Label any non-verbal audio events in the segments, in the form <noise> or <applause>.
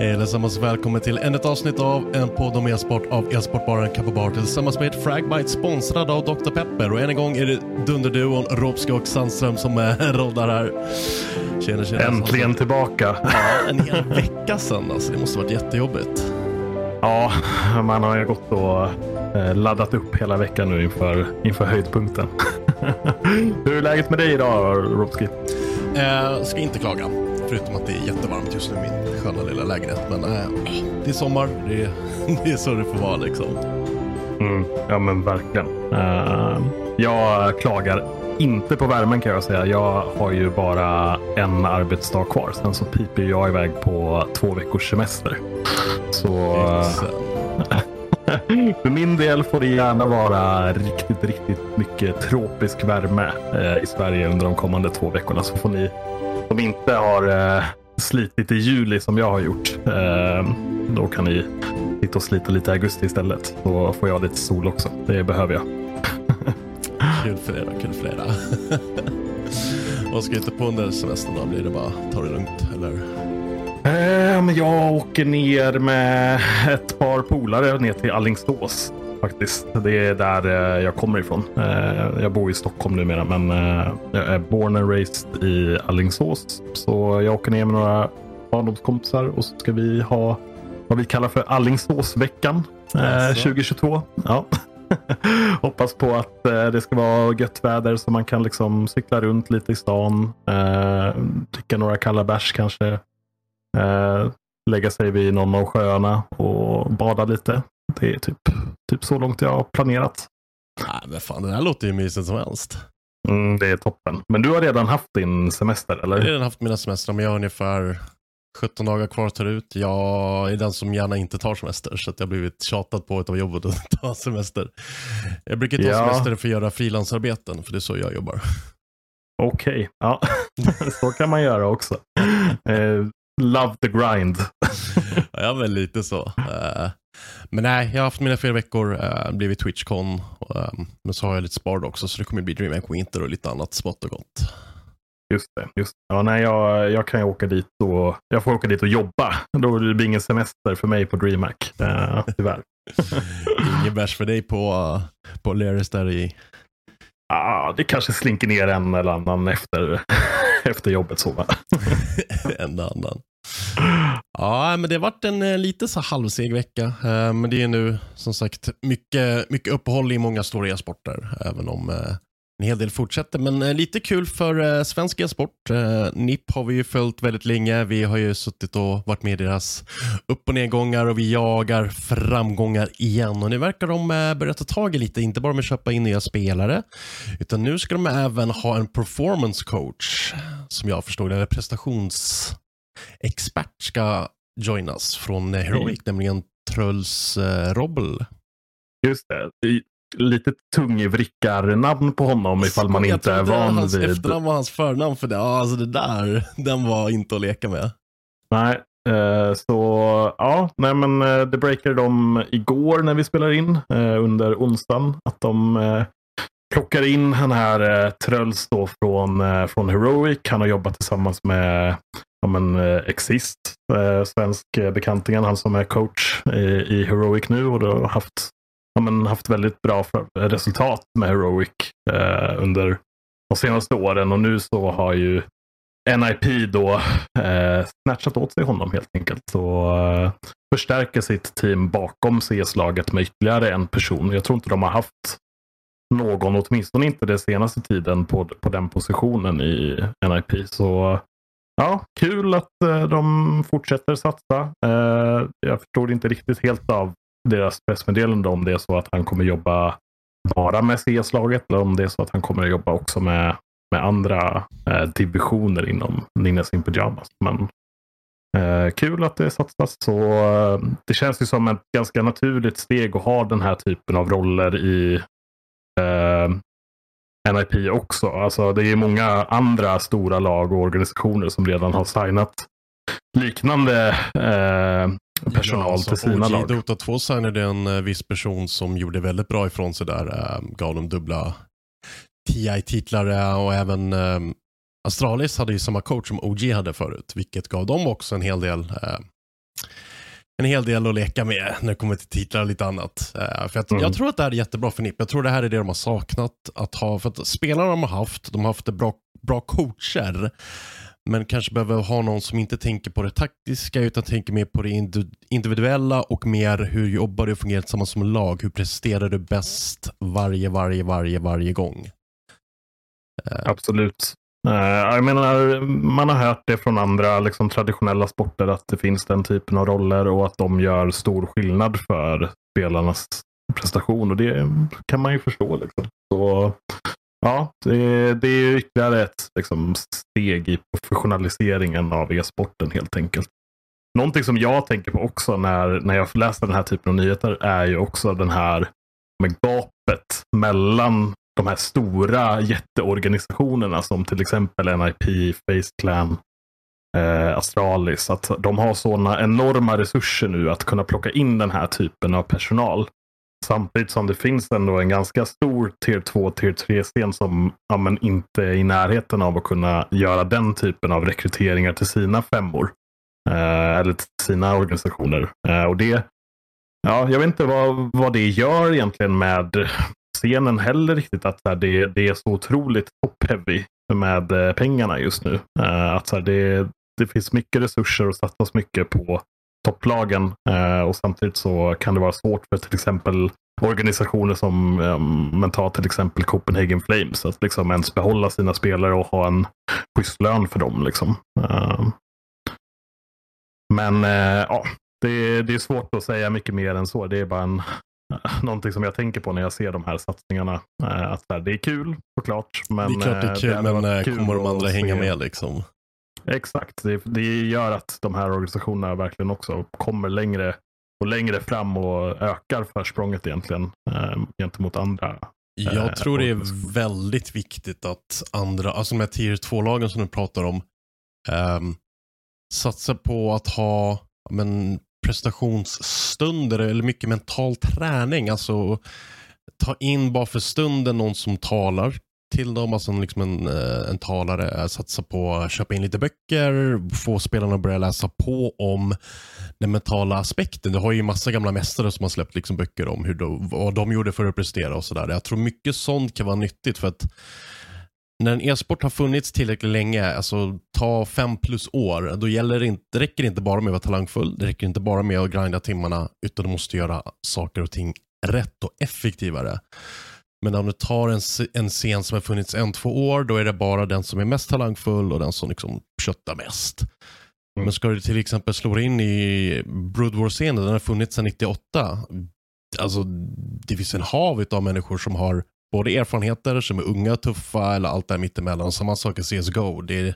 Eh, Allesammans välkommen till ännu ett avsnitt av en podd om e-sport av e-sportbaren Kappa Bar tillsammans med Fragbite sponsrad av Dr. Pepper och än en gång är det dunderduon Robski och Sandström som eh, <laughs> roddar här. Tjena, tjena, Äntligen Sandström. tillbaka. Ja, en hel vecka sedan alltså. Det måste varit jättejobbigt. Ja, man har ju gått och eh, laddat upp hela veckan nu inför, inför höjdpunkten. <laughs> Hur är läget med dig idag, Robski? Eh, ska inte klaga. Förutom att det är jättevarmt just nu i min sköna lilla lägenhet. Men äh, det är sommar. Det är, <laughs> det är så det får vara liksom. Mm, ja, men verkligen. Uh, jag klagar inte på värmen kan jag säga. Jag har ju bara en arbetsdag kvar. Sen så piper jag iväg på två veckors semester. Så. Eh, <laughs> för min del får det gärna vara riktigt, riktigt mycket tropisk värme i Sverige under de kommande två veckorna. Så får ni som inte har eh, slitit i juli som jag har gjort. Eh, då kan ni sitta och slita lite i augusti istället. Då får jag lite sol också. Det behöver jag. <laughs> Kul för er kul för er. Vad <laughs> ska du inte på under semestern då? Blir det bara ta det lugnt eller? Eh, jag åker ner med ett par polare ner till Allingsås. Faktiskt. Det är där eh, jag kommer ifrån. Eh, jag bor i Stockholm numera, men eh, jag är born and raised i Allingsås. Så jag åker ner med några barndomskompisar och så ska vi ha vad vi kallar för Allingsåsveckan Alltså. 2022. Ja. <laughs> Hoppas på att det ska vara gött väder så man kan liksom cykla runt lite i stan. Dricka några kalla bärs kanske. Lägga sig vid någon av sjöarna och bada lite. Det är typ, typ så långt jag har planerat. Nej men fan, det här låter ju mysigt som helst. Mm, det är toppen. Men du har redan haft din semester, Jag har eller? redan haft mina semestrar, men jag har ungefär 17 dagar kvar att ta ut. Jag är den som gärna inte tar semester, så att jag har blivit tjatad på av jobbet att <laughs> ta semester. Jag brukar ta Ja. semester för att göra frilansarbeten, för det är så jag jobbar. Okej, ja. <laughs> så kan man göra också. Eh, love the grind. <laughs> Ja, väl lite så. Eh, Men nej, jag har haft mina ferieveckor, uh, blivit Twitchcon, eh, men så har jag lite sparad också, så det kommer bli DreamHack Winter och lite annat smått och gott. Just det. Just det. Ja, nej, jag, jag kan ju åka dit och jag får åka dit och jobba. Då blir det ingen semester för mig på DreamHack. Uh, tyvärr. <laughs> Ingen bärs för dig på, uh, på Leris där i... Ah, det kanske slinker ner en eller annan efter, <laughs> efter jobbet. Så, va? <laughs> en annan. Ja, men det har varit en eh, lite så halvseg vecka. Eh, men det är nu som sagt mycket, mycket uppehåll i många stora e-sporter. Även om eh, en hel del fortsätter. Men lite kul för svensk e-sport. NIP har vi ju följt väldigt länge. Vi har ju suttit och varit med i deras upp och nedgångar och vi jagar framgångar igen. Och nu verkar de börja ta tag i lite, inte bara med att köpa in nya spelare, utan nu ska de även ha en performance coach, som jag förstod det, eller prestationsexpert ska joinas från eh, Heroic, nämligen Truls eh, Robbel. Just det. Lite tungvrickarnamn på honom ifall man inte är van hans vid. efternamn var hans förnamn för det. Ja, alltså det där, <laughs> den var inte att leka med. Nej, eh, så ja, nej men eh, det breakade de igår när vi spelar in under onsdagen. Att de plockar in den här Tröls då från, från Heroic. Han har jobbat tillsammans med ja, men, eh, Exist, eh, svensk eh, bekantingen. Han som är coach i, i Heroic nu och då har haft, ja, men, haft väldigt bra eh, resultat med Heroic eh, under de senaste åren. Och nu så har ju NIP då eh, snatchat åt sig honom helt enkelt. och eh, förstärker sitt team bakom CS-laget med ytterligare en person. Jag tror inte de har haft någon, åtminstone inte den senaste tiden, på, på den positionen i NIP. Så ja, kul att eh, de fortsätter satsa. Eh, jag förstod inte riktigt helt av deras pressmeddelande om det är så att han kommer jobba bara med CS-laget eller om det är så att han kommer jobba också med med andra eh, divisioner inom Ninjas in Pyjamas. Men eh, kul att det satsas. Så, eh, det känns ju som ett ganska naturligt steg att ha den här typen av roller i eh, NIP också. Alltså, det är många andra stora lag och organisationer som redan har signat liknande eh, personal alltså, till sina OG lag. Dota 2 signade en eh, viss person som gjorde väldigt bra ifrån sig där. Eh, gav dem dubbla TI-titlar eh, och även eh, Astralis hade ju samma coach som OG hade förut, vilket gav dem också en hel del eh, en hel del att leka med när det kommer till titlar och lite annat. Eh, för att, Mm. Jag tror att det här är jättebra för NIP. Jag tror det här är det de har saknat. Att ha, för att spelarna de har haft, de har haft bra, bra coacher. Men kanske behöver ha någon som inte tänker på det taktiska utan tänker mer på det individuella och mer hur jobbar du och fungerar tillsammans som lag? Hur presterar du bäst varje, varje, varje, varje gång? Absolut. Eh, jag menar, man har hört det från andra liksom, traditionella sporter att det finns den typen av roller och att de gör stor skillnad för spelarnas prestation. Och det kan man ju förstå. Liksom. Så, ja, det, det är ju ytterligare ett liksom, steg i professionaliseringen av e-sporten helt enkelt. Någonting som jag tänker på också när, när jag läser den här typen av nyheter är ju också den här med gapet mellan de här stora jätteorganisationerna som till exempel NIP, Face Clan, eh, Astralis. Att de har sådana enorma resurser nu att kunna plocka in den här typen av personal. Samtidigt som det finns ändå en ganska stor tier 2, tier 3-scen som ja, men inte är i närheten av att kunna göra den typen av rekryteringar till sina femmor. Eh, eller till sina organisationer. Eh, och det, ja, jag vet inte vad, vad det gör egentligen med scenen heller riktigt. Att så här, det, det är så otroligt top-heavy med eh, pengarna just nu. Eh, att så här, det, det finns mycket resurser och satsas mycket på topplagen. Eh, och samtidigt så kan det vara svårt för till exempel organisationer som um, men ta till exempel Copenhagen Flames. Att liksom ens behålla sina spelare och ha en schysst lön för dem. Liksom. Uh, men uh, ja, det, det är svårt att säga mycket mer än så. Det är bara en, <laughs> någonting som jag tänker på när jag ser de här satsningarna. Eh, att här, det är kul såklart. Men, det är klart det är eh, kul, hade men eh, kul kommer de andra hänga med liksom? Exakt. Det, det gör att de här organisationerna verkligen också kommer längre och längre fram och ökar försprånget egentligen eh, gentemot andra. Jag Eh, tror det är väldigt viktigt att andra, alltså de här tier 2-lagen som du pratar om, um, satsar på att ha men, prestationsstunder eller mycket mental träning. Alltså ta in bara för stunden någon som talar till dem, alltså liksom en, eh, en talare, eh, satsa på att köpa in lite böcker, få spelarna att börja läsa på om den mentala aspekten. Du har ju massa gamla mästare som har släppt liksom böcker om hur de, vad de gjorde för att prestera och sådär. Jag tror mycket sånt kan vara nyttigt för att när en e-sport har funnits tillräckligt länge, alltså ta fem plus år, då gäller det, inte, det räcker det inte bara med att vara talangfull, det räcker inte bara med att grinda timmarna, utan du måste göra saker och ting rätt och effektivare. Men om du tar en, en scen som har funnits en, två år, då är det bara den som är mest talangfull och den som liksom köttar mest. Mm. Men ska du till exempel slå in i Brood War-scenen, den har funnits sedan 98. Alltså, det finns en hav av människor som har både erfarenheter, som är unga, tuffa eller allt där mittemellan. Samma sak i CSGO. Det är,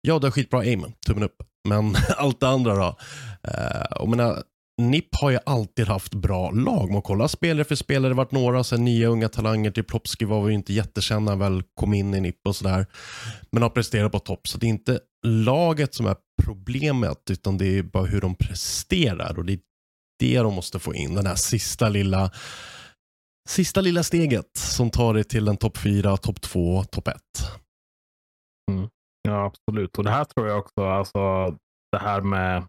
ja, det har skitbra aim, tummen upp. Men <laughs> allt det andra då? Eh, och menar, NIP har ju alltid haft bra lag. Man kollar spelare för spelare. Det har varit några sen nya unga talanger. Till Plopski var vi inte jättekända när väl kom in i NIP och sådär. Men har presterat på topp. Så det är inte laget som är problemet utan det är bara hur de presterar. Och det är det de måste få in. Den här sista lilla sista lilla steget som tar dig till en topp 4, topp 2, topp 1. Mm. Ja, absolut. Och det här tror jag också, alltså det här med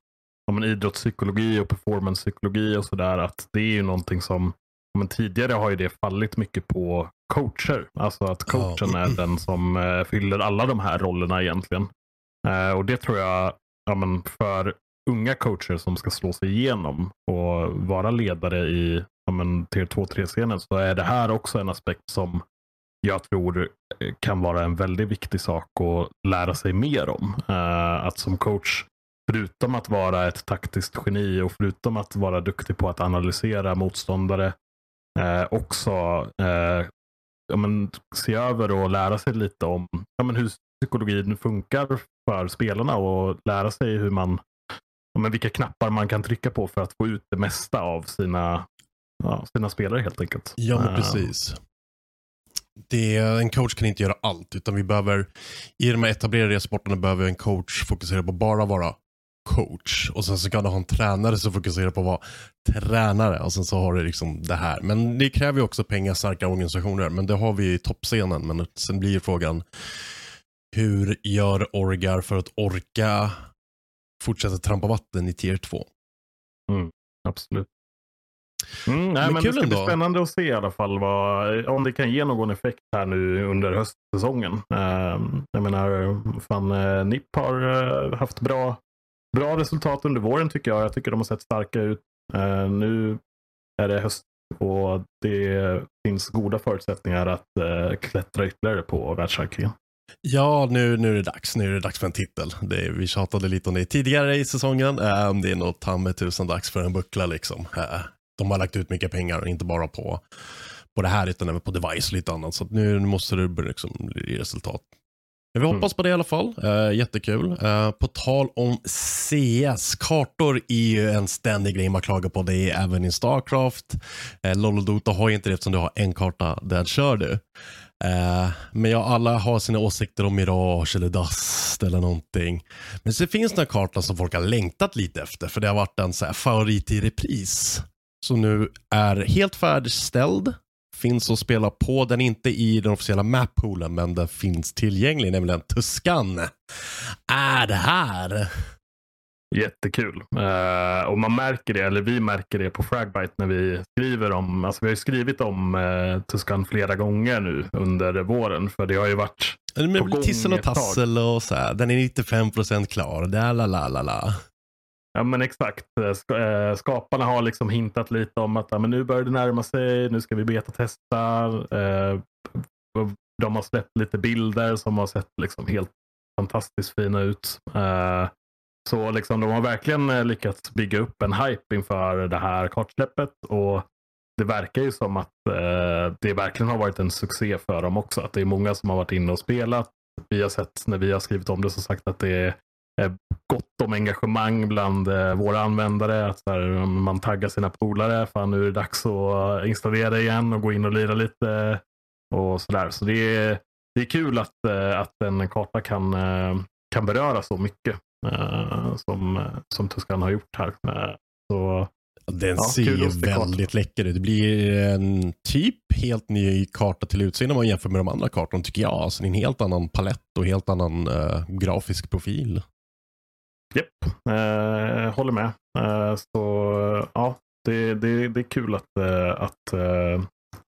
om idrottspsykologi och performancepsykologi och sådär, att det är ju någonting som men tidigare har ju det fallit mycket på coacher. Alltså att coachen är den som uh, fyller alla de här rollerna egentligen. Uh, och det tror jag, ja, men för unga coacher som ska slå sig igenom och vara ledare i ja, men, tier 2-3-scenen så är det här också en aspekt som jag tror eh, kan vara en väldigt viktig sak att lära sig mer om. Uh, att som coach, förutom att vara ett taktiskt geni och förutom att vara duktig på att analysera motståndare, uh, också uh, ja, men, se över och lära sig lite om ja, men, hur psykologin funkar för spelarna och lära sig hur man men vilka knappar man kan trycka på för att få ut det mesta av sina, ja, sina spelare helt enkelt. Ja, men precis. Det, en coach kan inte göra allt, utan vi behöver, i de här etablerade sporterna behöver en coach fokusera på bara vara coach. Och sen så kan du ha en tränare som fokuserar på att vara tränare. Och sen så har du liksom det här. Men det kräver ju också pengar, starka organisationer. Men det har vi i toppscenen. Men sen blir frågan, hur gör Orgar för att orka fortsätta trampa vatten i tier 2. Mm, absolut. Mm, nej, men, men det ska ändå. bli spännande att se i alla fall vad, om det kan ge någon effekt här nu under höstsäsongen. Uh, jag menar, fan, uh, NIP har uh, haft bra, bra resultat under våren tycker jag. Jag tycker de har sett starka ut. Uh, nu är det höst och det finns goda förutsättningar att klättra ytterligare på världsrankingen. Ja, nu, nu är det dags. Nu är det dags för en titel. Det, vi tjatade lite om det tidigare i säsongen. Äh, det är nog ta med tusen dags för en buckla liksom. Äh, de har lagt ut mycket pengar, inte bara på, på det här utan även på device och lite annat. Så nu, måste det bli liksom, resultat. Men vi mm. hoppas på det i alla fall. Uh, jättekul. Uh, på tal om CS, kartor är ju en ständig grej man klagar på. Det är även i Starcraft. Uh, LOL och Dota har ju inte det eftersom du har en karta, där kör du. Uh, men ja, alla har sina åsikter om Mirage eller Dust eller någonting. Men så finns det en karta som folk har längtat lite efter för det har varit en så här favorit i repris. Som nu är helt färdigställd. Finns att spela på. Den är inte i den officiella mappoolen men den finns tillgänglig, nämligen Tuskan. Är det här? Jättekul. Uh, och man märker det, eller vi märker det på Fragbite när vi skriver om, alltså vi har skrivit om uh, Tuskan flera gånger nu under våren. För det har ju varit på gång Tissen och tassel och så här. Den är 95 procent klar. Där, la, la, la, la. Ja men exakt. Eh, eh, skaparna har liksom hintat lite om att men nu börjar det närma sig. Nu ska vi beta-testa. Eh, de har släppt lite bilder som har sett liksom helt fantastiskt fina ut. Så liksom, de har verkligen lyckats bygga upp en hype inför det här kartsläppet. Och det verkar ju som att det verkligen har varit en succé för dem också. Att det är många som har varit inne och spelat. Vi har sett när vi har skrivit om det som sagt att det är gott om engagemang bland eh, våra användare. Att här, man taggar sina polare. Fan nu är det dags att installera igen och gå in och lira lite. Och sådär. Så det är, det är kul att, eh, att en karta kan, eh, kan beröra så mycket. Eh, som, som Tuskan har gjort här. Eh, så, den ja, ser ju väldigt läcker ut. Det blir en typ helt ny karta till utseende om man jämför med de andra kartorna tycker jag. Alltså, det är en helt annan palett och helt annan uh, grafisk profil. Japp, uh, håller med. Uh, så ja, det, det, det är kul att, att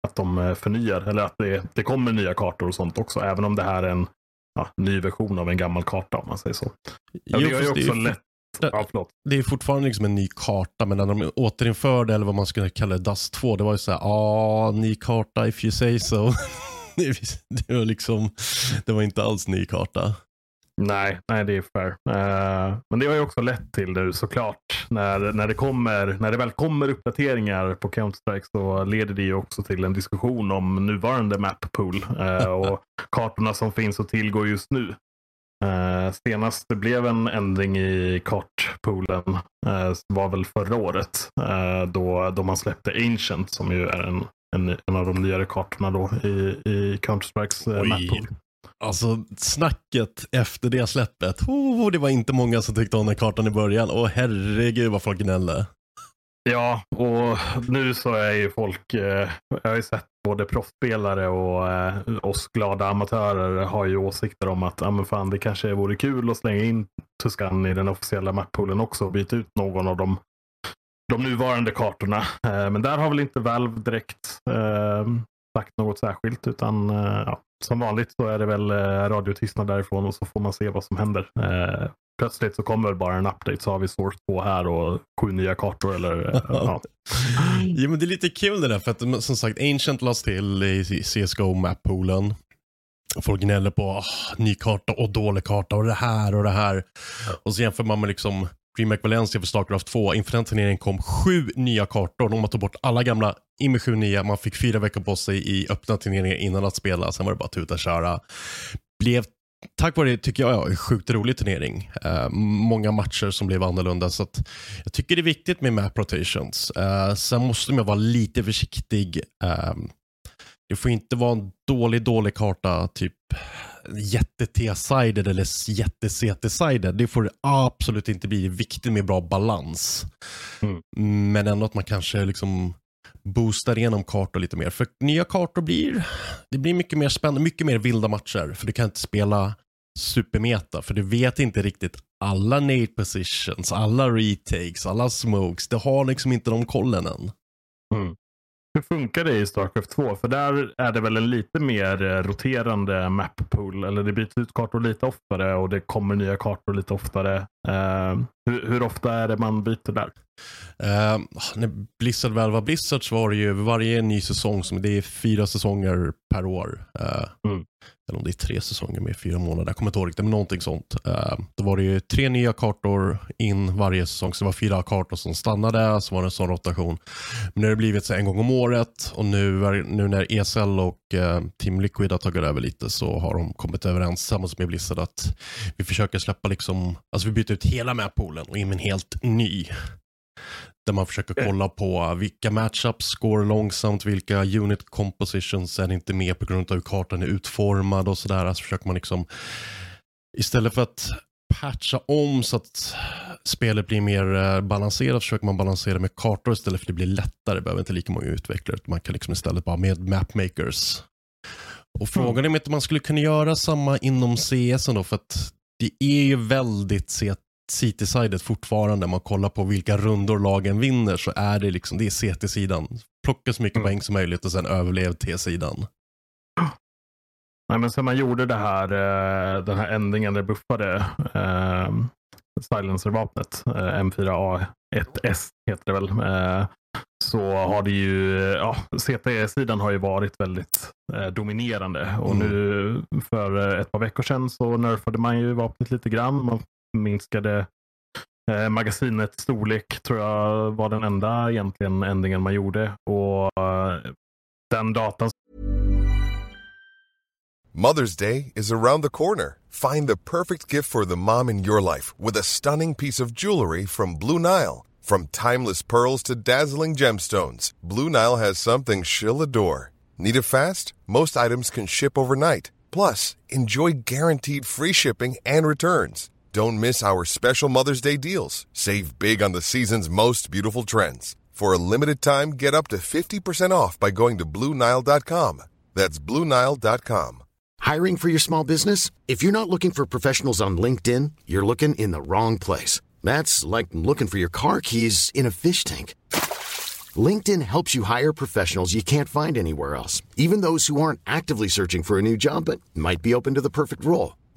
att de förnyar, eller att det, det kommer nya kartor och sånt också, även om det här är en ja, ny version av en gammal karta om man säger så. Jo, det är också lätt. Ja, förlåt. Det är fortfarande liksom en ny karta, men när de återinförde, eller vad man skulle kalla det, Dust 2, det var ju så här, ja, ny karta if you say so. <laughs> det var liksom, det var inte alls ny karta. Nej, nej, det är fair. Eh, men det har ju också lett till nu såklart. När, när, det kommer, när det väl kommer uppdateringar på Counter-Strike så leder det ju också till en diskussion om nuvarande map pool eh, <laughs> och kartorna som finns att tillgå just nu. Eh, senast det blev en ändring i kartpoolen var väl förra året då, då man släppte Ancient som ju är en, en, en av de nyare kartorna då i, i Counter-Strikes eh, Oj. Alltså snacket efter det släppet, oh, det var inte många som tyckte om den kartan i början. Och herregud vad folk gnällde. Ja, och nu så är ju folk, eh, jag har ju sett både proffsspelare och eh, oss glada amatörer har ju åsikter om att ah, men fan, det kanske vore kul att slänga in Tuscan i den officiella mappoolen också och byta ut någon av de, de nuvarande kartorna. Eh, men där har väl inte Valve direkt eh, sagt något särskilt utan eh, ja, som vanligt så är det väl eh, radiotystnad därifrån och så får man se vad som händer. Eh, plötsligt så kommer bara en update så har vi Source 2 här och sju nya kartor eller eh, <laughs> ja. Ja men det är lite kul det där för att som sagt Ancient lades till i CSGO mappoolen. Folk gnäller på oh, ny karta och dålig karta och det här och det här. Och så jämför man med liksom DreamHack Valencia för Starcraft 2. Inför den turneringen kom sju nya kartor. De tog bort alla gamla in med sju nya. Man fick fyra veckor på sig i öppna turneringar innan att spela. Sen var det bara tuta och köra. Blev Tack vare det tycker jag en sjukt rolig turnering. Eh, många matcher som blev annorlunda. Så att jag tycker det är viktigt med map rotations. Eh, sen måste man vara lite försiktig. Eh, det får inte vara en dålig, dålig karta, typ jätte-T-sided eller jätte-CT-sided. Det får det absolut inte bli. Det är viktigt med bra balans. Mm. Men ändå att man kanske liksom boostar igenom kartor lite mer. För nya kartor blir, det blir mycket mer spännande, mycket mer vilda matcher. För du kan inte spela supermeta, för du vet inte riktigt alla nade positions, alla retakes, alla smokes. Det har liksom inte de kollen än. Hur funkar det i Starcraft 2? För där är det väl en lite mer eh, roterande map pool. Eller det byts ut kartor lite oftare och det kommer nya kartor lite oftare. Eh, hur, hur ofta är det man byter där? Uh, när Blizzard väl var Blizzard så var det ju varje ny säsong, som det är fyra säsonger per år. Eh, Mm. Eller om det är tre säsonger med fyra månader, jag kommer inte ihåg riktigt, men någonting sånt. Eh, då var det ju tre nya kartor in varje säsong, så det var fyra kartor som stannade, så var det en sån rotation. Men nu har det blivit så en gång om året och nu, nu när ESL och eh, Team Liquid har tagit över lite så har de kommit överens tillsammans med Blizzard att vi försöker släppa liksom, alltså vi byter ut hela map-poolen och in med en helt ny. Där man försöker kolla på vilka matchups går långsamt, vilka unit compositions är inte med på grund av hur kartan är utformad och sådär. Så försöker man liksom istället för att patcha om så att spelet blir mer eh, balanserat försöker man balansera med kartor istället för att det blir lättare. Det behöver inte lika många utvecklare. Man kan liksom istället bara med mapmakers. Och frågan är om inte man skulle kunna göra samma inom CS ändå för att det är ju väldigt C- CT-sided fortfarande. Man kollar på vilka rundor lagen vinner så är det liksom, det är CT-sidan. Plocka så mycket Mm. poäng som möjligt och sen överlev T-sidan. Nej, men sen man gjorde det här, eh, den här ändringen där buffade eh, silencer-vapnet, eh, M4A1S heter det väl, eh, så har det ju, ja, CT-sidan har ju varit väldigt eh, dominerande. Och Mm. nu för ett par veckor sedan så nerfade man ju vapnet lite grann. Man minskade eh, magasinets storlek, tror jag var den enda egentligen ändringen man gjorde. Och eh, den datan Mother's Day is around the corner. Find the perfect gift for the mom in your life with a stunning piece of jewelry from Blue Nile. From timeless pearls to dazzling gemstones, Blue Nile has something she'll adore. Need it fast? Most items can ship overnight. Plus, enjoy guaranteed free shipping and returns. Don't miss our special Mother's Day deals. Save big on the season's most beautiful trends. For a limited time, get up to 50% off by going to BlueNile.com. That's BlueNile.com. Hiring for your small business? If you're not looking for professionals on LinkedIn, you're looking in the wrong place. That's like looking for your car keys in a fish tank. LinkedIn helps you hire professionals you can't find anywhere else, even those who aren't actively searching for a new job but might be open to the perfect role.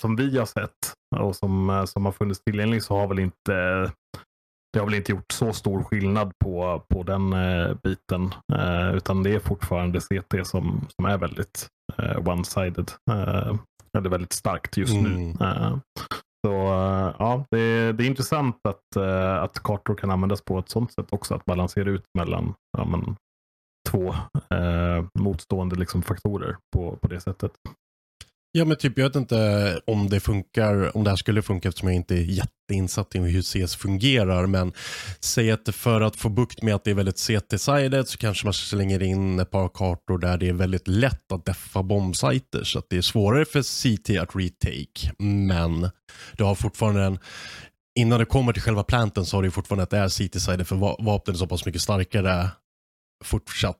Som vi har sett och som, eh, som har funnits tillgänglig så har väl inte det har väl inte gjort så stor skillnad på, på den eh, biten. Eh, utan det är fortfarande CT som, som är väldigt one-sided. Eller väldigt starkt just Mm. nu. Eh, så ja, det, det är intressant att, att kartor kan användas på ett sånt sätt också. Att balansera ut mellan ja, men, två eh, motstående liksom, faktorer på, på det sättet. Ja men typ jag vet inte om det funkar, om det här skulle funka eftersom jag inte är jätteinsatt i hur CS fungerar. Men säg att för att få bukt med att det är väldigt CT-sided så kanske man slänger in ett par kartor där det är väldigt lätt att deffa bombsajter. Så att det är svårare för CT att retake. Men du har fortfarande en Innan det kommer till själva planten så har du fortfarande att det är CT-sided för vapnen är så pass mycket starkare fortsatt.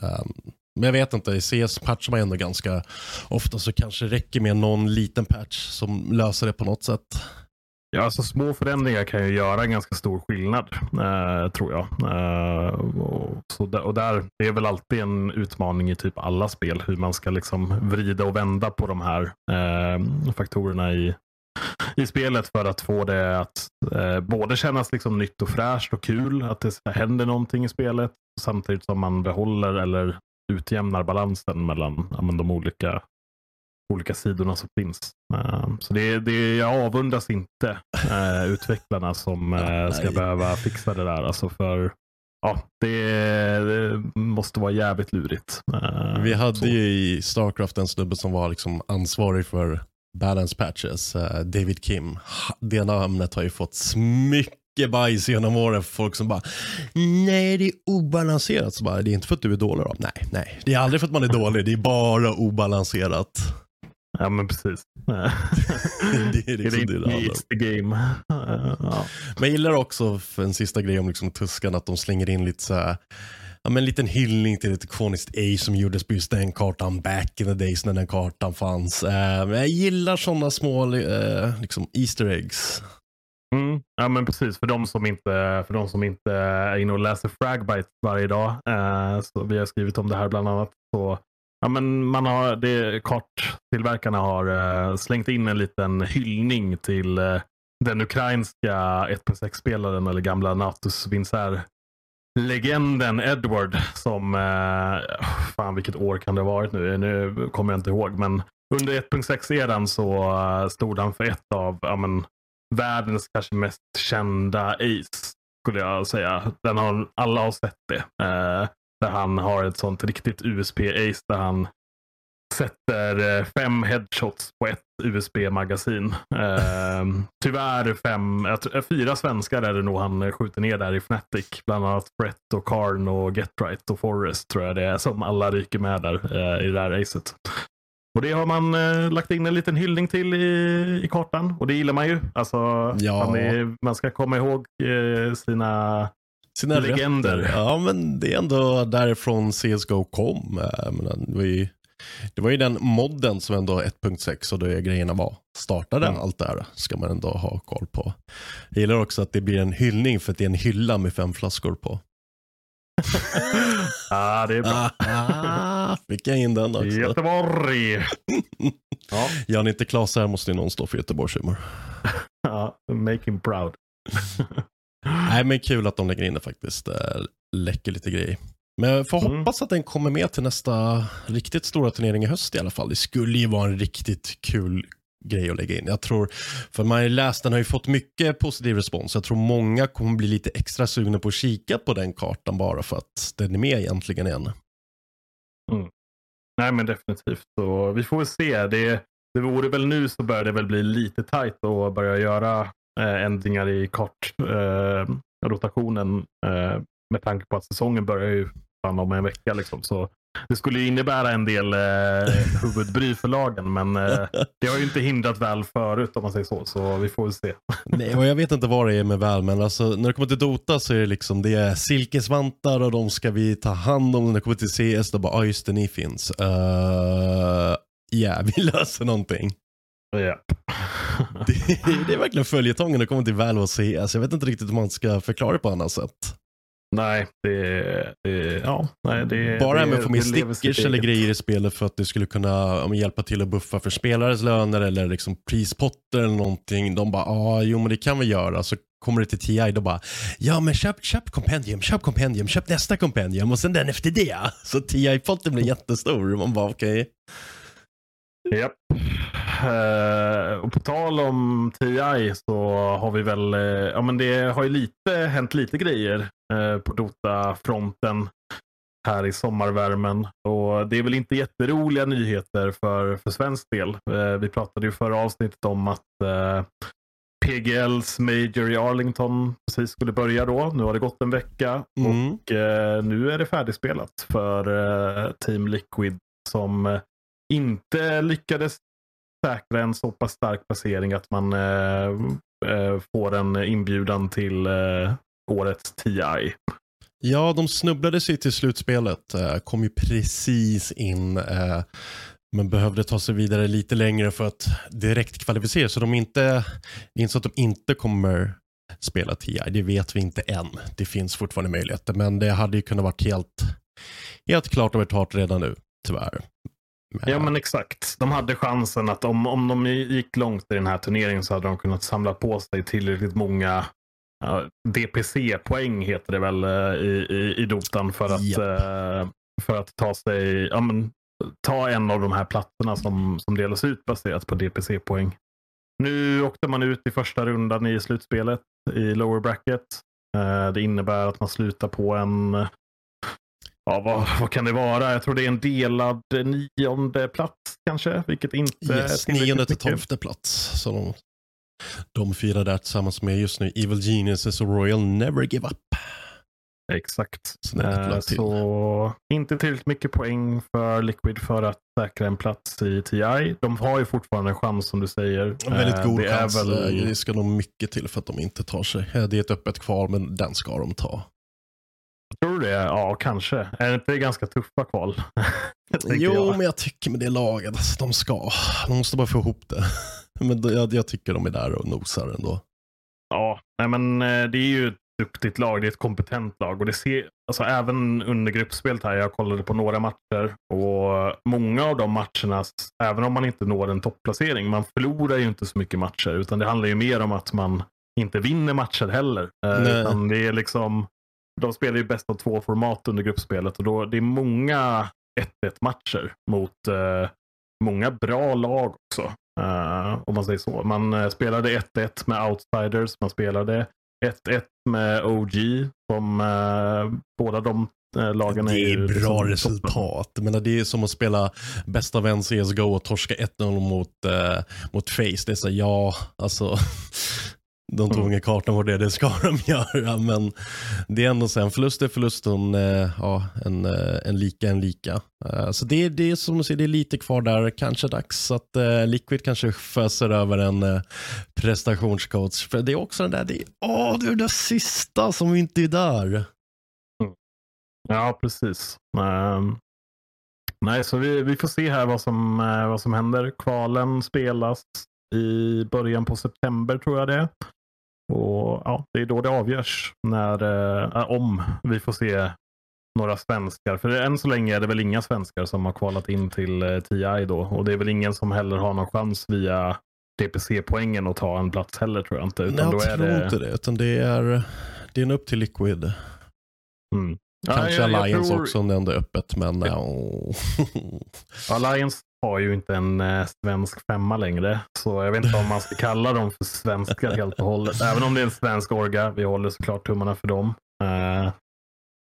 Um, men jag vet inte, i CS patchar man ändå ganska ofta så kanske det räcker med någon liten patch som löser det på något sätt. Ja, alltså små förändringar kan ju göra en ganska stor skillnad, eh, tror jag. Eh, och, så där, och där, det är väl alltid en utmaning i typ alla spel, hur man ska liksom vrida och vända på de här eh, faktorerna i, i spelet för att få det att eh, både kännas liksom nytt och fräscht och kul, att det händer någonting i spelet, samtidigt som man behåller eller utjämnar balansen mellan ja, men de olika olika sidorna som finns. Eh, så det, det, jag avundas inte eh, utvecklarna som eh, ska Nej. behöva fixa det där. Alltså för ja, det, det måste vara jävligt lurigt. Vi hade så. ju i Starcraft en snubbe som var liksom ansvarig för balance patches, David Kim. Det namnet har ju fått mycket bajs genom åren för folk som bara Nej det är obalanserat. Så bara, det är inte för att du är dålig då. Nej, nej. Det är aldrig för att man är dålig, det är bara obalanserat. Ja, men precis. <laughs> Det är liksom det det. It's the game. Ja. Men jag gillar också för en sista grej om liksom Tuskan att de slänger in lite så här, ja, men en liten hyllning till ett ikoniskt A som gjordes på just den kartan back in the days när den kartan fanns. Eh, men jag gillar sådana små eh, liksom Easter eggs. Mm. Ja, men precis. För de som inte, för de som inte är inne och läser Fragbite varje dag. Eh, så vi har skrivit om det här bland annat. Så, ja, men man har, det, karttillverkarna har eh, slängt in en liten hyllning till eh, den ukrainska 1.6-spelaren eller gamla Natus-vincer-legenden Edward som, eh, oh, fan vilket år kan det ha varit nu? Nu kommer jag inte ihåg, men under 1.6-eran så eh, stod han för ett av ja, men, världens kanske mest kända ace, skulle jag säga. Den har, alla har sett det. Eh, där han har ett sånt riktigt USP-ace där han sätter eh, fem headshots på ett USB-magasin. Eh, <laughs> tyvärr fem, eh, fyra svenskar är det nog han skjuter ner där i Fnatic. Bland annat Brett och Karn och Getright och Forrest tror jag det är som alla ryker med där eh, i det där racet. Och det har man eh, lagt in en liten hyllning till i, i kartan och det gillar man ju. Alltså, ja. man, är, man ska komma ihåg eh, sina sina legender. Rötter. Ja, men det är ändå därifrån CSGO kom. Men det, var ju, det var ju den modden som ändå 1.6 och då grejerna var. Startade mm. allt det här ska man ändå ha koll på. Jag gillar också att det blir en hyllning för att det är en hylla med fem flaskor på. <laughs> ah, det är bra. ah, fick jag in den också. Göteborg. <laughs> ja. Ni inte Klas här måste någon stå för Göteborgshumor. <laughs> ja, make him proud. Nej, men kul att de lägger in det faktiskt. Läcker lite grejer. Men jag får mm. hoppas att den kommer med till nästa riktigt stora turnering i höst i alla fall. Det skulle ju vara en riktigt kul grej att lägga in. Jag tror, för man har ju läst, den har ju fått mycket positiv respons. Jag tror många kommer bli lite extra sugna på att kika på den kartan bara för att den är med egentligen igen. Mm. Nej men definitivt. Så vi får väl se. Det, det vore väl nu så börjar det väl bli lite tajt att börja göra eh, ändringar i kartrotationen eh, eh, med tanke på att säsongen börjar ju fan om en vecka. Liksom. Så det skulle innebära en del eh, huvudbry för lagen, men eh, det har ju inte hindrat väl förut om man säger så. Så vi får väl se. Nej, och jag vet inte vad det är med väl, men alltså, när det kommer till Dota så är det liksom det är silkesvantar och de ska vi ta hand om. När det kommer till CS, då bara, ja ah, just det, ni finns. Ja, uh, yeah, vi <laughs> löser någonting. Yeah. det, det, är verkligen följetongen när det kommer till väl och CS. Jag vet inte riktigt hur man ska förklara det på annat sätt. Nej, det, det, ja, nej, det Bara det, att få med stickers eller grejer i spelet för att det skulle kunna om, hjälpa till att buffa för spelares löner eller liksom prispotter eller någonting. De bara, ja, ah, jo men det kan vi göra. Så kommer det till TI, då bara, ja men köp, köp kompendium, köp kompendium, köp nästa kompendium och sen den efter det. <laughs> Så TI-potten blir jättestor. Man bara, okej. Okay. Japp. Uh, och på tal om TI så har vi väl, uh, ja men det har ju lite hänt lite grejer uh, på Dota-fronten här i sommarvärmen. Och det är väl inte jätteroliga nyheter för, för svensk del. vi pratade ju förra avsnittet om att PGLs Major i Arlington precis skulle börja då. Nu har det gått en vecka mm. och nu är det färdigspelat för Team Liquid som inte lyckades säkra en så pass stark placering att man eh, eh får en inbjudan till eh, årets TI. Ja, de snubblade sig till slutspelet. Eh, kom ju precis in. Eh, men behövde ta sig vidare lite längre för att direkt kvalificera. Så de inte, det är inte så att de inte kommer spela TI. Det vet vi inte än. Det finns fortfarande möjligheter. Men det hade ju kunnat varit helt, helt klart övertaget redan nu, tyvärr. Ja men exakt. De hade chansen att om, om de gick långt i den här turneringen så hade de kunnat samla på sig tillräckligt många uh, DPC-poäng heter det väl uh, i, i, i Dotan för att, yep. uh, för att ta sig, ja, men, ta en av de här platserna som, som delas ut baserat på DPC-poäng. Nu åkte man ut i första rundan i slutspelet i lower bracket. Det innebär att man slutar på en Ja, vad, vad, kan det vara? Jag tror det är en delad nionde plats kanske, vilket inte yes, är nionde till tolfte plats. Så de, de fyra där tillsammans med just nu Evil Geniuses och Royal Never Give Up. Exakt. Så, eh, så, inte tillräckligt mycket poäng för Liquid för att säkra en plats i TI. De har ju fortfarande en chans som du säger. En väldigt eh, god det chans. Väl... Det ska nog mycket till för att de inte tar sig. Eh, det är ett öppet kval men den ska de ta. Tror du det? Ja, kanske. Är det inte ganska tuffa kval? <laughs> jo, jag. men jag tycker med det laget, alltså, de ska. De måste bara få ihop det. <laughs> men jag, jag tycker de är där och nosar ändå. Ja, nej, men eh, det är ju ett duktigt lag. Det är ett kompetent lag. Och det ser, alltså, även under gruppspelet här, jag kollade på några matcher och många av de matcherna, även om man inte når en topplacering, man förlorar ju inte så mycket matcher. Utan det handlar ju mer om att man inte vinner matcher heller. Eh, utan det är liksom de spelar ju bäst av två format under gruppspelet och då, det är många 1-1 matcher mot uh, många bra lag också. Uh, om man säger så. Man uh, spelade 1-1 med outsiders, man spelade 1-1 med OG. Som, båda de Eh, lagen det är, ju bra liksom resultat. Men det är som att spela bästa vän CSGO och torska 1-0 mot, eh, mot Face. Det är så ja, alltså. <laughs> De tog Mm. ingen kartan på det, det ska <laughs> de göra. Men det är ändå så en förlust är förlust och en, eh, ja, en, eh, en lika en lika. Eh, Så det, är- det är som du säger, det är lite kvar där. Kanske dags att Liquid kanske föser över en prestationscoach. För det är också den där, det är, åh, det är det sista som inte är där. Ja, precis. Ehm, nej, så vi, vi får se här vad som, vad som händer. Kvalen spelas i början på september tror jag det är. Och ja, Det är då det avgörs. När, eh, om vi får se några svenskar. För än så länge är det väl inga svenskar som har kvalat in till eh, TI då. Och det är väl ingen som heller har någon chans via DPC-poängen att ta en plats heller tror jag inte. Utan Nej, då jag är tror det... inte det. Utan det är, det är en upp till Liquid. Mm. Ja, Kanske jag- jag Alliance tror- också om det ändå är öppet. Men ja. Alliance har ju inte en eh, svensk femma längre. Så jag vet inte om man ska kalla dem för svenskar helt och hållet. Även om det är en svensk orga. Vi håller såklart tummarna för dem. Eh,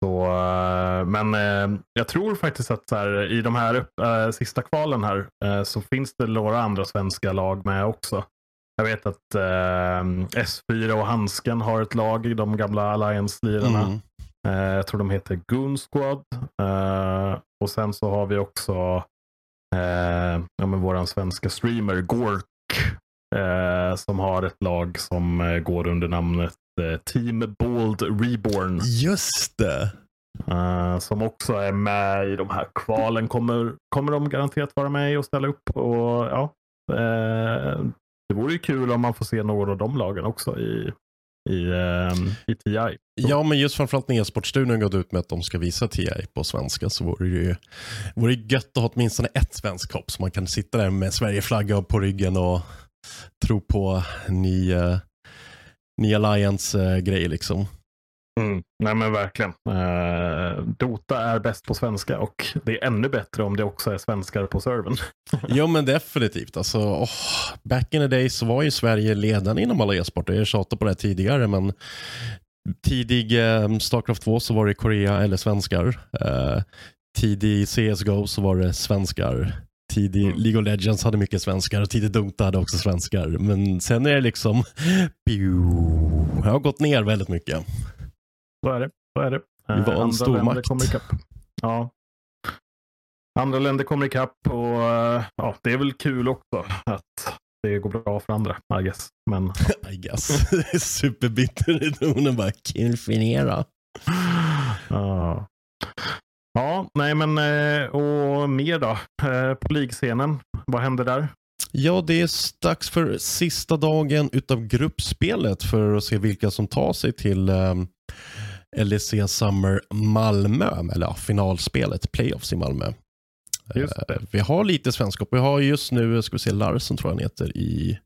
så, eh, men eh, jag tror faktiskt att så här, i de här upp, eh, sista kvalen här eh, så finns det några andra svenska lag med också. Jag vet att eh, S4 och Hansken har ett lag, de gamla Alliance-lirarna. Mm. Jag tror de heter Goon Squad. Och sen så har vi också eh, ja, men våran svenska streamer Gork. Eh, som har ett lag som eh, går under namnet eh, Team Bold Reborn. Just det. Eh, som också är med i de här kvalen. Kommer, kommer de garanterat vara med och ställa upp. Och, ja, eh, det vore ju kul om man får se någon av de lagen också i, i, ehm, i TI. Ja, men just framförallt när e-sportstudion gått ut med att de ska visa TI på svenska så vore det ju vore det gött att ha åtminstone ett svenskt hopp så man kan sitta där med Sverigeflagga på ryggen och tro på ny, uh, ny Alliance-grej eh, liksom. Mm. Nej men verkligen. Eh, Dota är bäst på svenska och det är ännu bättre om det också är svenskar på servern. <laughs> Ja men definitivt. Alltså, åh, back in the days var ju Sverige ledande inom alla e-sporter. Jag tjatade på det tidigare men tidig eh, Starcraft 2 så var det Korea eller svenskar. Eh, tidig CSGO så var det svenskar. Tidig Mm. League of Legends hade mycket svenskar och tidig Dota hade också svenskar. Men sen är det liksom, <laughs> pew, det har gått ner väldigt mycket. Så är det. Så är det. Vi var en andra stormakt. länder kommer ikapp. Ja. Andra länder kommer ikapp och eh, ja, det är väl kul också att det går bra för andra, I guess. Men <laughs> I guess. <laughs> Superbitter i tonen bara, kilfinera. ja. Ja, nej men eh, och mer då? Eh, På ligscenen, vad händer där? Ja, det är dags för sista dagen utav gruppspelet för att se vilka som tar sig till LEC Summer Malmö, eller ja, finalspelet, playoffs i Malmö. Eh, vi har lite svenskap. Vi har just nu, ska vi se, Larsen tror jag han heter, i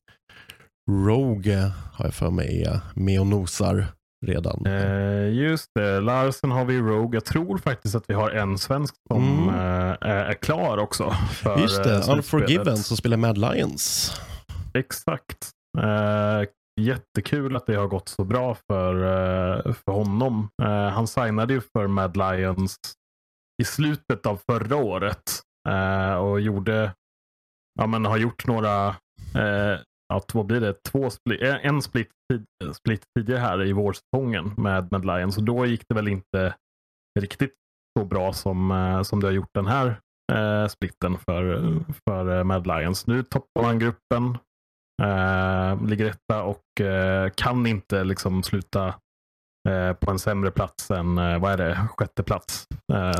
Rogue, har jag för mig, är med och nosar redan. Eh, just det, Larsen har vi i Rogue. Jag tror faktiskt att vi har en svensk som Mm. eh, är klar också. För, just det. Unforgiven som spelar Mad Lions. Exakt. Eh, jättekul att det har gått så bra för, eh, för honom. Eh, han signade ju för Mad Lions i slutet av förra året eh, och gjorde, ja men har gjort några, ja, vad blir det, två split, en- split, split tidigare här i vårsäsongen med Mad Lions och då gick det väl inte riktigt så bra som, som det har gjort den här eh, splitten för, för Mad Lions. Nu toppar man gruppen, eh, ligger etta och eh, kan inte liksom sluta eh, på en sämre plats än, vad är det, sjätte plats.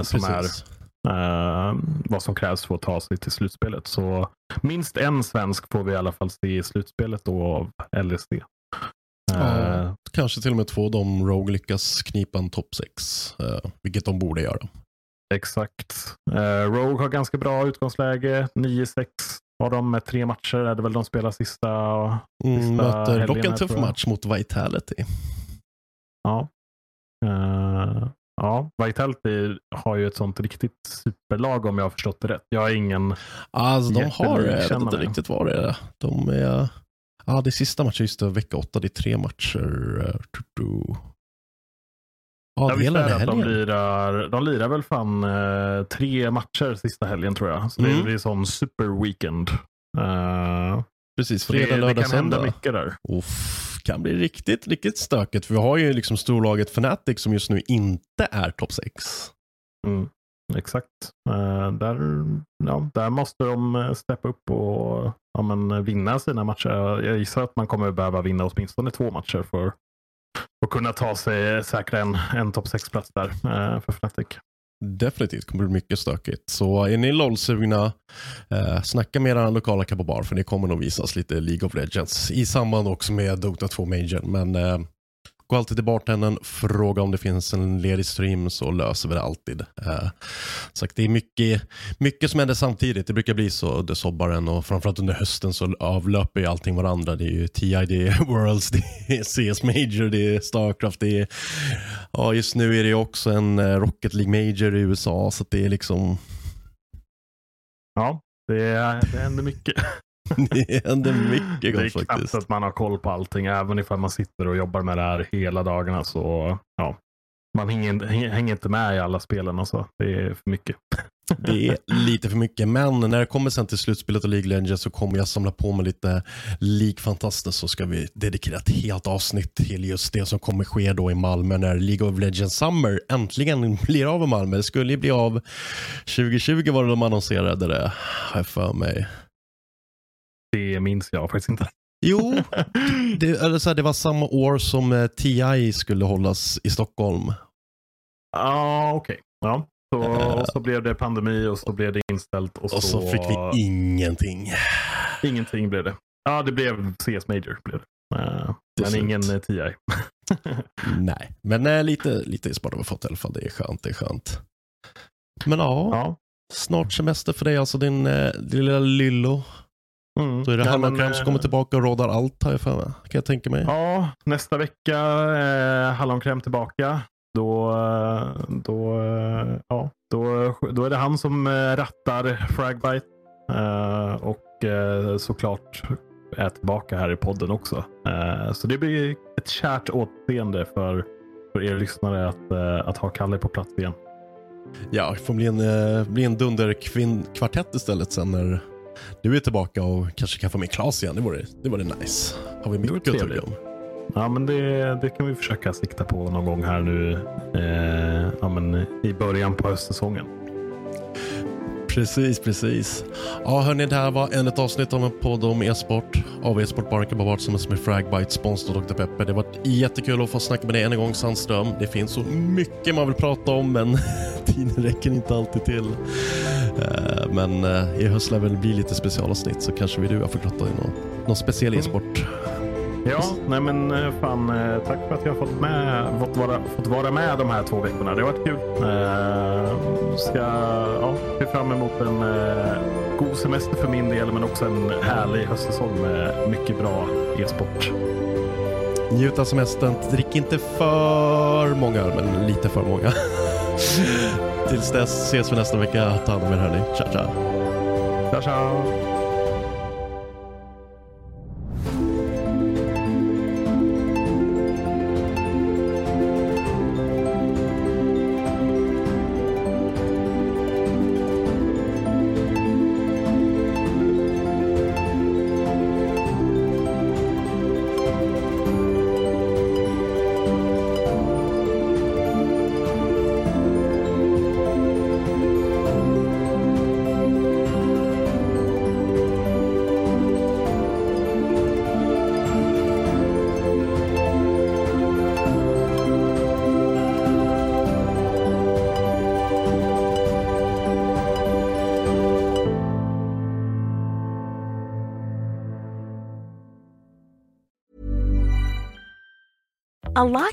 Som är vad som krävs för att ta sig till slutspelet. Så minst en svensk får vi i alla fall se i slutspelet då av LSD. Ja, kanske till och med två om Rogue lyckas knipa en topp 6, vilket de borde göra. Exakt. Rogue har ganska bra utgångsläge. 9-6 har de med tre matcher. Är det väl de spelar sista, Mm, sista möter helgen dock en tuff match mot Vitality. Ja. Eh, ja, Vitality har ju ett sånt riktigt superlag om jag har förstått det rätt. Jag har ingen... Alltså de har, jag vet inte riktigt vad det är. De är, ja det är sista matchen just det, vecka åtta, det är tre matcher. Ja, det är att de lirar, de lirar väl fan eh, tre matcher sista helgen tror jag. Så det Mm. blir sån super weekend. Eh, Precis, det, fredag, det lördag, kan hända söndag. mycket där. Uff, kan bli riktigt, riktigt stökigt. För vi har ju liksom storlaget Fnatic som just nu inte är topp 6. Mm, exakt. Eh, där, ja, där måste de eh, steppa upp och ja, men, vinna sina matcher. Jag gissar att man kommer behöva vinna åtminstone två matcher för och kunna ta sig eh, säkra en, en topp 6-plats där eh, för Fnatic. Definitivt kommer bli mycket stökigt. Så är ni LOL-sugna, eh, snacka med era lokala kabobar för det kommer nog visas lite League of Legends i samband också med Dota 2 Major. Men eh, gå alltid till bartendern, fråga om det finns en ledig stream så löser vi det alltid. Eh, så det är mycket, mycket som händer samtidigt. Det brukar bli så under sommaren och framförallt under hösten så avlöper ju allting varandra. Det är ju TI, det är Worlds, det är CS Major, det är Starcraft, det är Ja, just nu är det också en eh, Rocket League Major i USA, så att det är liksom, Ja, det, det händer mycket. <laughs> <laughs> det händer mycket Det är gott knappt faktiskt. att man har koll på allting. Även ifall man sitter och jobbar med det här hela dagarna så ja, man hänger, hänger inte med i alla spelen. Alltså. Det är för mycket. <laughs> Det är lite för mycket, men när det kommer sen till slutspelet och League Legends så kommer jag samla på mig lite League-fantaster så ska vi dedikera ett helt avsnitt till just det som kommer ske då i Malmö när League of Legends Summer äntligen blir av i Malmö. Det skulle ju bli av 2020 var det de annonserade det, har jag för mig. Det minns jag faktiskt inte. Jo, <laughs> det, eller så här, det var samma år som eh, TI skulle hållas i Stockholm. Ja, okej. Ja. Så, Eh. och så blev det pandemi och så blev det inställt. Och, Och så fick vi ingenting. Ingenting blev det. Ja, det blev CS Major. Blev det. Eh, men slut. ingen TI. <laughs> Nej, men eh, lite, lite e-sport har vi fått i alla fall. Det är skönt. Det är skönt. Men ja, ja. snart semester för dig alltså din, din lilla Lillo. Mm. Då är det men, som eh, kommer tillbaka och rådar allt jag för mig. Kan jag tänka mig. Ja, nästa vecka eh, Hallonkräm tillbaka. Då, eh, då, eh, ja, då, då är det han som rattar Fragbite. Eh, och eh, såklart är tillbaka här i podden också. Eh, så det blir ett kärt återseende för, för er lyssnare att, att ha Kalle på plats igen. Ja, det får bli en, bli en dunderkvartett istället sen när du är tillbaka och kanske kan få med Klas igen. Det vore, det vore nice. Har vi mycket att tugga om. Ja, men det, det kan vi försöka sikta på någon gång här nu eh, ja, men i början på höstsäsongen. Precis, precis. Ja, hörni, det här var ännu ett avsnitt av en podd om e-sport av e-sport bara kan vara tillsammans med Fragbite, sponsor Dr. Pepper. Det var jättekul att få snacka med dig än en gång Sandström. Det finns så mycket man vill prata om, men <laughs> tiden räcker inte alltid till. Eh, Men eh, i höst lär väl bli lite specialavsnitt så kanske vi du har fått grotta i någon, någon speciell e-sport. Ja, nej men eh, fan tack för att jag har fått, med, fått, vara, fått vara med de här två veckorna. Det har varit kul. Eh, ska ja, se fram emot en eh, god semester för min del, men också en härlig höstsäsong med mycket bra e-sport. Njut av semestern. Drick inte för många öl, men lite för många. <laughs> Tills dess ses vi nästa vecka. Ta hand om er hörni. Tja, tja. Tja, tja!